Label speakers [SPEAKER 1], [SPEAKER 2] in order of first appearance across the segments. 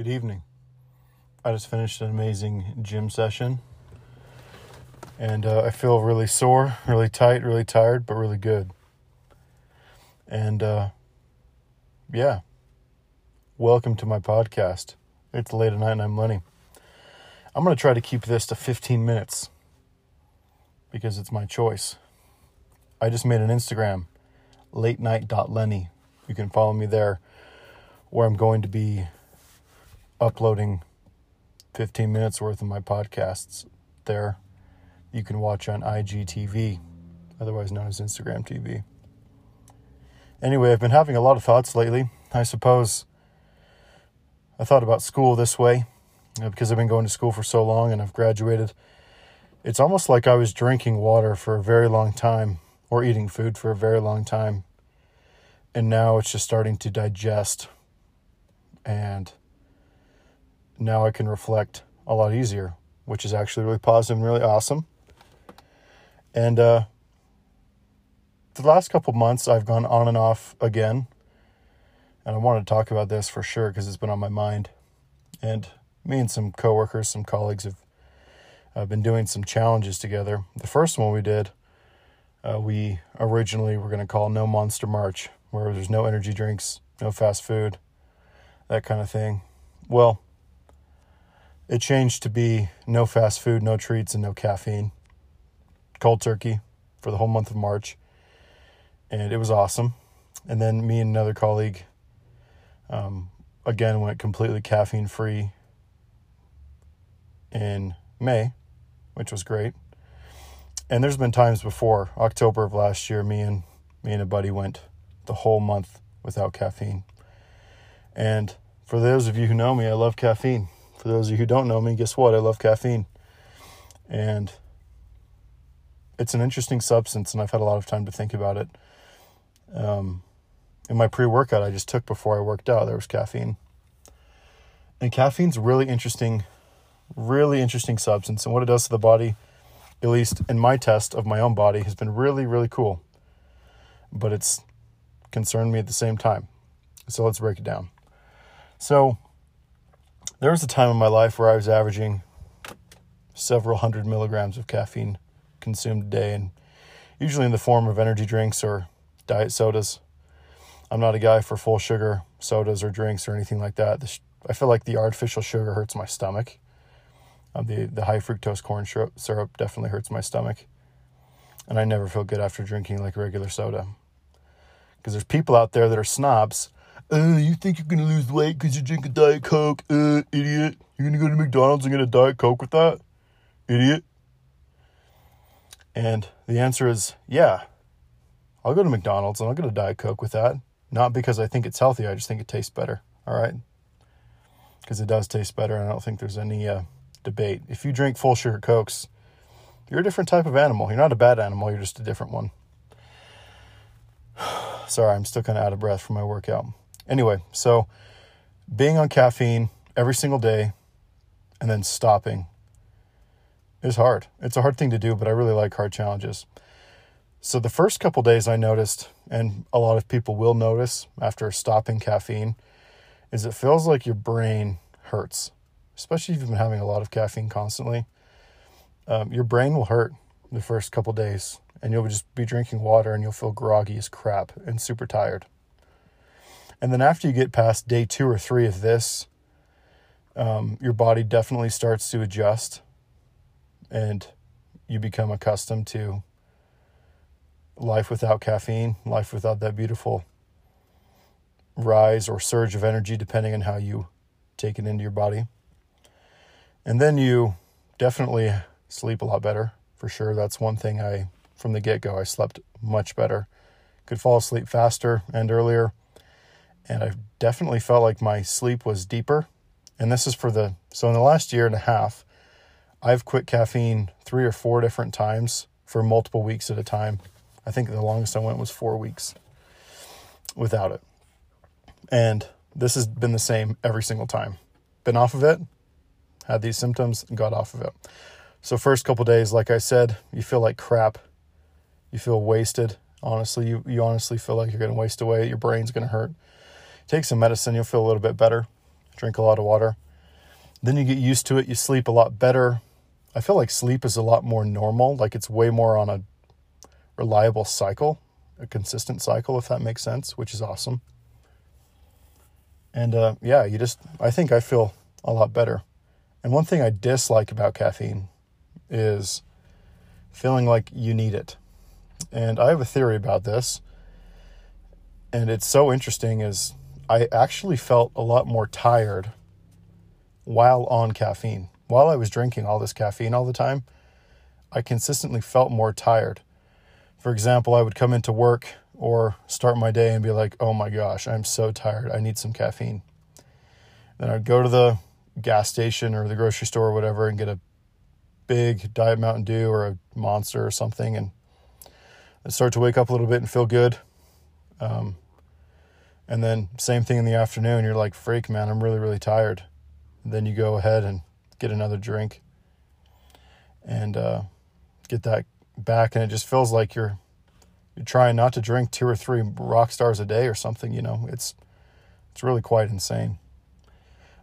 [SPEAKER 1] Good evening. I just finished an amazing gym session. And uh, I feel really sore, really tight, really tired, but really good. And uh, yeah, welcome to my podcast. It's late at night and I'm Lenny. I'm going to try to keep this to 15 minutes because it's my choice. I just made an Instagram, late night.lenny. You can follow me there where I'm going to be uploading 15 minutes worth of my podcasts there. You can watch on IGTV, otherwise known as Instagram TV. Anyway, I've been having a lot of thoughts lately. I suppose I thought about school this way uh, because I've been going to school for so long and I've graduated. It's almost like I was drinking water for a very long time or eating food for a very long time. And now it's just starting to digest. And now I can reflect a lot easier, which is actually really positive and really awesome. And uh, the last couple months, I've gone on and off again. And I wanted to talk about this for sure because it's been on my mind. And me and some coworkers, some colleagues have uh, been doing some challenges together. The first one we did, uh, we originally were going to call No Monster March, where there's no energy drinks, no fast food, that kind of thing. Well, it changed to be no fast food, no treats, and no caffeine. Cold turkey for the whole month of March. And it was awesome. And then me and another colleague, um, again, went completely caffeine free in May, which was great. And there's been times before, October of last year, me and me and a buddy went the whole month without caffeine. And for those of you who know me, I love caffeine. For those of you who don't know me, guess what? I love caffeine. And it's an interesting substance, and I've had a lot of time to think about it. Um, in my pre workout I just took before I worked out, there was caffeine. And caffeine's really interesting, really interesting substance. And what it does to the body, at least in my test of my own body, has been really, really cool. But it's concerned me at the same time. So let's break it down. So, there was a time in my life where I was averaging several hundred milligrams of caffeine consumed a day, and usually in the form of energy drinks or diet sodas. I'm not a guy for full sugar sodas or drinks or anything like that. I feel like the artificial sugar hurts my stomach. Um, the the high fructose corn syrup definitely hurts my stomach, and I never feel good after drinking like regular soda. Because there's people out there that are snobs uh, you think you're gonna lose weight because you drink a Diet Coke? Uh, idiot. You're gonna go to McDonald's and get a Diet Coke with that? Idiot. And the answer is yeah. I'll go to McDonald's and I'll get a Diet Coke with that. Not because I think it's healthy, I just think it tastes better. All right? Because it does taste better, and I don't think there's any uh, debate. If you drink full sugar Cokes, you're a different type of animal. You're not a bad animal, you're just a different one. Sorry, I'm still kind of out of breath from my workout. Anyway, so being on caffeine every single day and then stopping is hard. It's a hard thing to do, but I really like hard challenges. So the first couple days I noticed, and a lot of people will notice after stopping caffeine, is it feels like your brain hurts, especially if you've been having a lot of caffeine constantly. Um, your brain will hurt the first couple days, and you'll just be drinking water and you'll feel groggy as crap and super tired. And then after you get past day two or three of this, um, your body definitely starts to adjust and you become accustomed to life without caffeine, life without that beautiful rise or surge of energy, depending on how you take it into your body. And then you definitely sleep a lot better, for sure. That's one thing I, from the get go, I slept much better. Could fall asleep faster and earlier and I definitely felt like my sleep was deeper. And this is for the so in the last year and a half, I've quit caffeine three or four different times for multiple weeks at a time. I think the longest I went was four weeks without it. And this has been the same every single time. Been off of it, had these symptoms, got off of it. So first couple days, like I said, you feel like crap. You feel wasted. Honestly, you, you honestly feel like you're gonna waste away. Your brain's gonna hurt take some medicine, you'll feel a little bit better. drink a lot of water. Then you get used to it, you sleep a lot better. I feel like sleep is a lot more normal, like it's way more on a reliable cycle, a consistent cycle, if that makes sense, which is awesome. And uh, yeah, you just, I think I feel a lot better. And one thing I dislike about caffeine is feeling like you need it. And I have a theory about this. And it's so interesting is I actually felt a lot more tired while on caffeine. While I was drinking all this caffeine all the time, I consistently felt more tired. For example, I would come into work or start my day and be like, oh my gosh, I'm so tired. I need some caffeine. Then I'd go to the gas station or the grocery store or whatever and get a big Diet Mountain Dew or a Monster or something and I'd start to wake up a little bit and feel good. Um, and then same thing in the afternoon. You're like, freak, man, I'm really, really tired. And then you go ahead and get another drink and uh, get that back. And it just feels like you're you're trying not to drink two or three Rockstars a day or something. You know, it's it's really quite insane.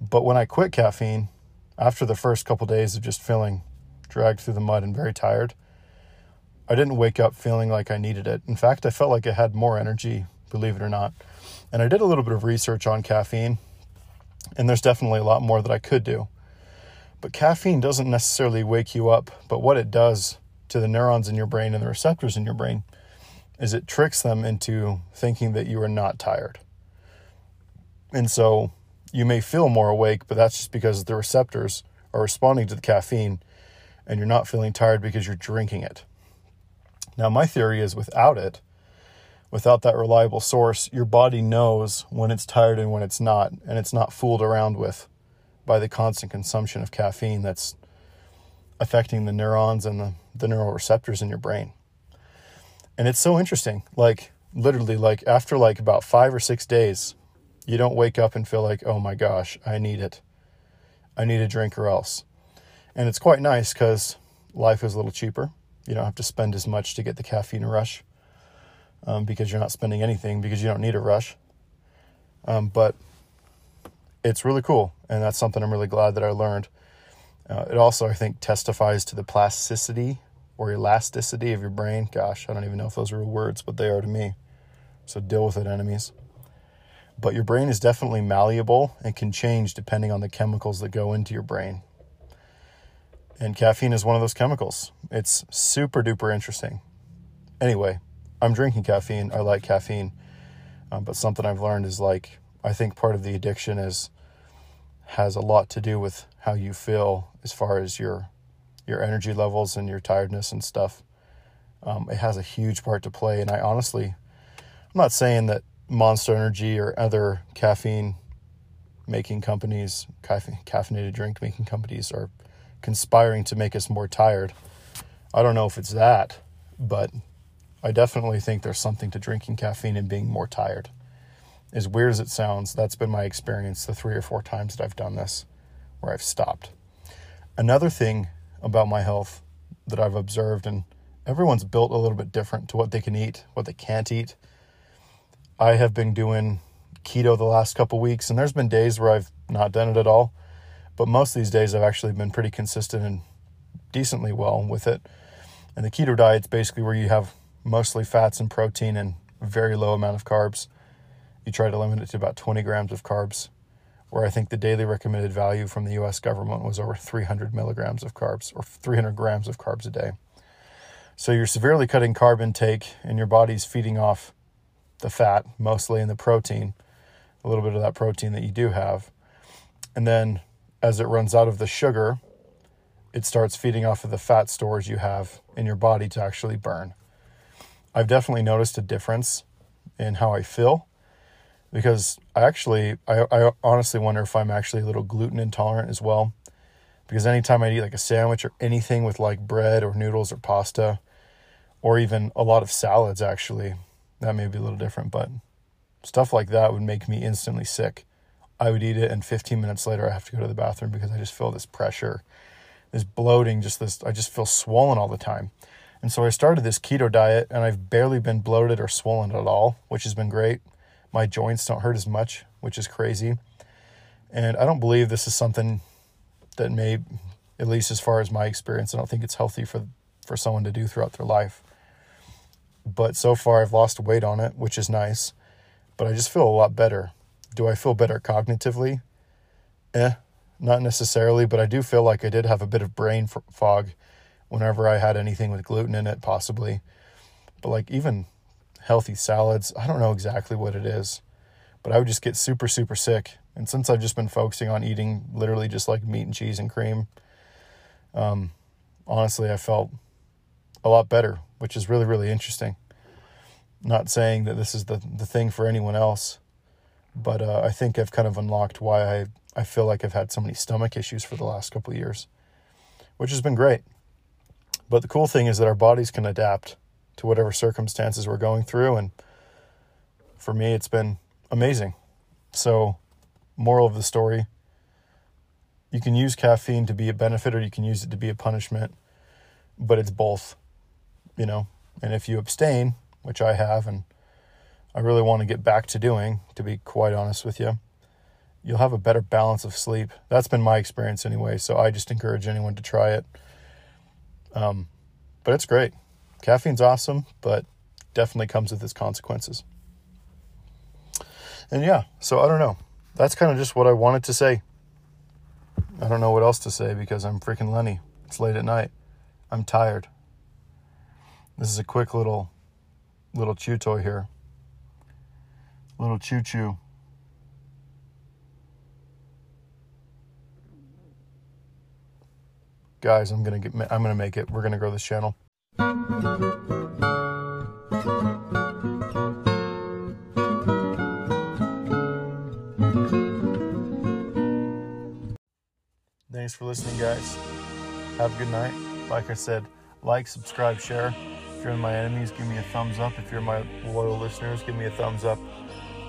[SPEAKER 1] But when I quit caffeine, after the first couple of days of just feeling dragged through the mud and very tired, I didn't wake up feeling like I needed it. In fact, I felt like I had more energy, believe it or not. And I did a little bit of research on caffeine, and there's definitely a lot more that I could do. But caffeine doesn't necessarily wake you up, but what it does to the neurons in your brain and the receptors in your brain is it tricks them into thinking that you are not tired. And so you may feel more awake, but that's just because the receptors are responding to the caffeine and you're not feeling tired because you're drinking it. Now, my theory is without it, without that reliable source, your body knows when it's tired and when it's not, and it's not fooled around with by the constant consumption of caffeine that's affecting the neurons and the, the neural receptors in your brain. And it's so interesting. Like, literally, like after like about five or six days, you don't wake up and feel like, oh my gosh, I need it. I need a drink or else. And it's quite nice because life is a little cheaper. You don't have to spend as much to get the caffeine rush um, because you're not spending anything because you don't need a rush. Um, but it's really cool. And that's something I'm really glad that I learned. Uh, it also, I think, testifies to the plasticity or elasticity of your brain. Gosh, I don't even know if those are words, but they are to me. So deal with it, enemies but your brain is definitely malleable and can change depending on the chemicals that go into your brain. And caffeine is one of those chemicals. It's super duper interesting. Anyway, I'm drinking caffeine. I like caffeine. Um, but something I've learned is like, I think part of the addiction is has a lot to do with how you feel as far as your your energy levels and your tiredness and stuff. Um, it has a huge part to play. And I honestly, I'm not saying that Monster Energy or other caffeine making companies, caffeinated drink making companies are conspiring to make us more tired. I don't know if it's that, but I definitely think there's something to drinking caffeine and being more tired. As weird as it sounds, that's been my experience the three or four times that I've done this where I've stopped. Another thing about my health that I've observed, and everyone's built a little bit different to what they can eat, what they can't eat. I have been doing keto the last couple weeks, and there's been days where I've not done it at all. But most of these days, I've actually been pretty consistent and decently well with it. And the keto diet's basically where you have mostly fats and protein and very low amount of carbs. You try to limit it to about 20 grams of carbs, where I think the daily recommended value from the US government was over 300 milligrams of carbs or 300 grams of carbs a day. So you're severely cutting carb intake, and your body's feeding off the fat mostly and the protein, a little bit of that protein that you do have. And then as it runs out of the sugar, it starts feeding off of the fat stores you have in your body to actually burn. I've definitely noticed a difference in how I feel because I actually, I, I honestly wonder if I'm actually a little gluten intolerant as well. Because anytime I eat like a sandwich or anything with like bread or noodles or pasta, or even a lot of salads, actually, that may be a little different, but stuff like that would make me instantly sick. I would eat it, and 15 minutes later, I have to go to the bathroom because I just feel this pressure, this bloating, just this, I just feel swollen all the time. And so I started this keto diet, and I've barely been bloated or swollen at all, which has been great. My joints don't hurt as much, which is crazy. And I don't believe this is something that may, at least as far as my experience, I don't think it's healthy for for someone to do throughout their life. But so far, I've lost weight on it, which is nice. But I just feel a lot better. Do I feel better cognitively? Eh, not necessarily, but I do feel like I did have a bit of brain fog whenever I had anything with gluten in it, possibly. But like even healthy salads, I don't know exactly what it is, but I would just get super, super sick. And since I've just been focusing on eating literally just like meat and cheese and cream, um, honestly, I felt a lot better, which is really, really interesting. Not saying that this is the, the thing for anyone else, but uh, I think I've kind of unlocked why I, I feel like I've had so many stomach issues for the last couple of years, which has been great. But the cool thing is that our bodies can adapt to whatever circumstances we're going through. And for me, it's been amazing. So, moral of the story you can use caffeine to be a benefit or you can use it to be a punishment, but it's both, you know. And if you abstain, which I have, and I really want to get back to doing, to be quite honest with you, you'll have a better balance of sleep. That's been my experience anyway. So I just encourage anyone to try it. Um, but it's great. Caffeine's awesome, but definitely comes with its consequences. And yeah, so I don't know. That's kind of just what I wanted to say. I don't know what else to say because I'm freaking Lenny. It's late at night. I'm tired. This is a quick little little chew toy here. Little choo choo. Guys, I'm gonna get. I'm gonna make it. We're gonna grow this channel. Thanks for listening, guys. Have a good night. Like I said, like, subscribe, share. If you're my enemies, give me a thumbs up. If you're my loyal listeners, give me a thumbs up.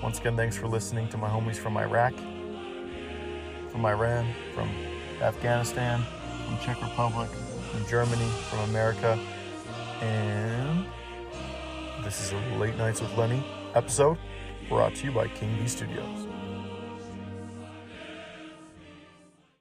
[SPEAKER 1] Once again, thanks for listening to my homies from Iraq, from Iran, from Afghanistan, from Czech Republic, from Germany, from America. And this is a Late Nights with Lenny episode brought to you by King B Studios.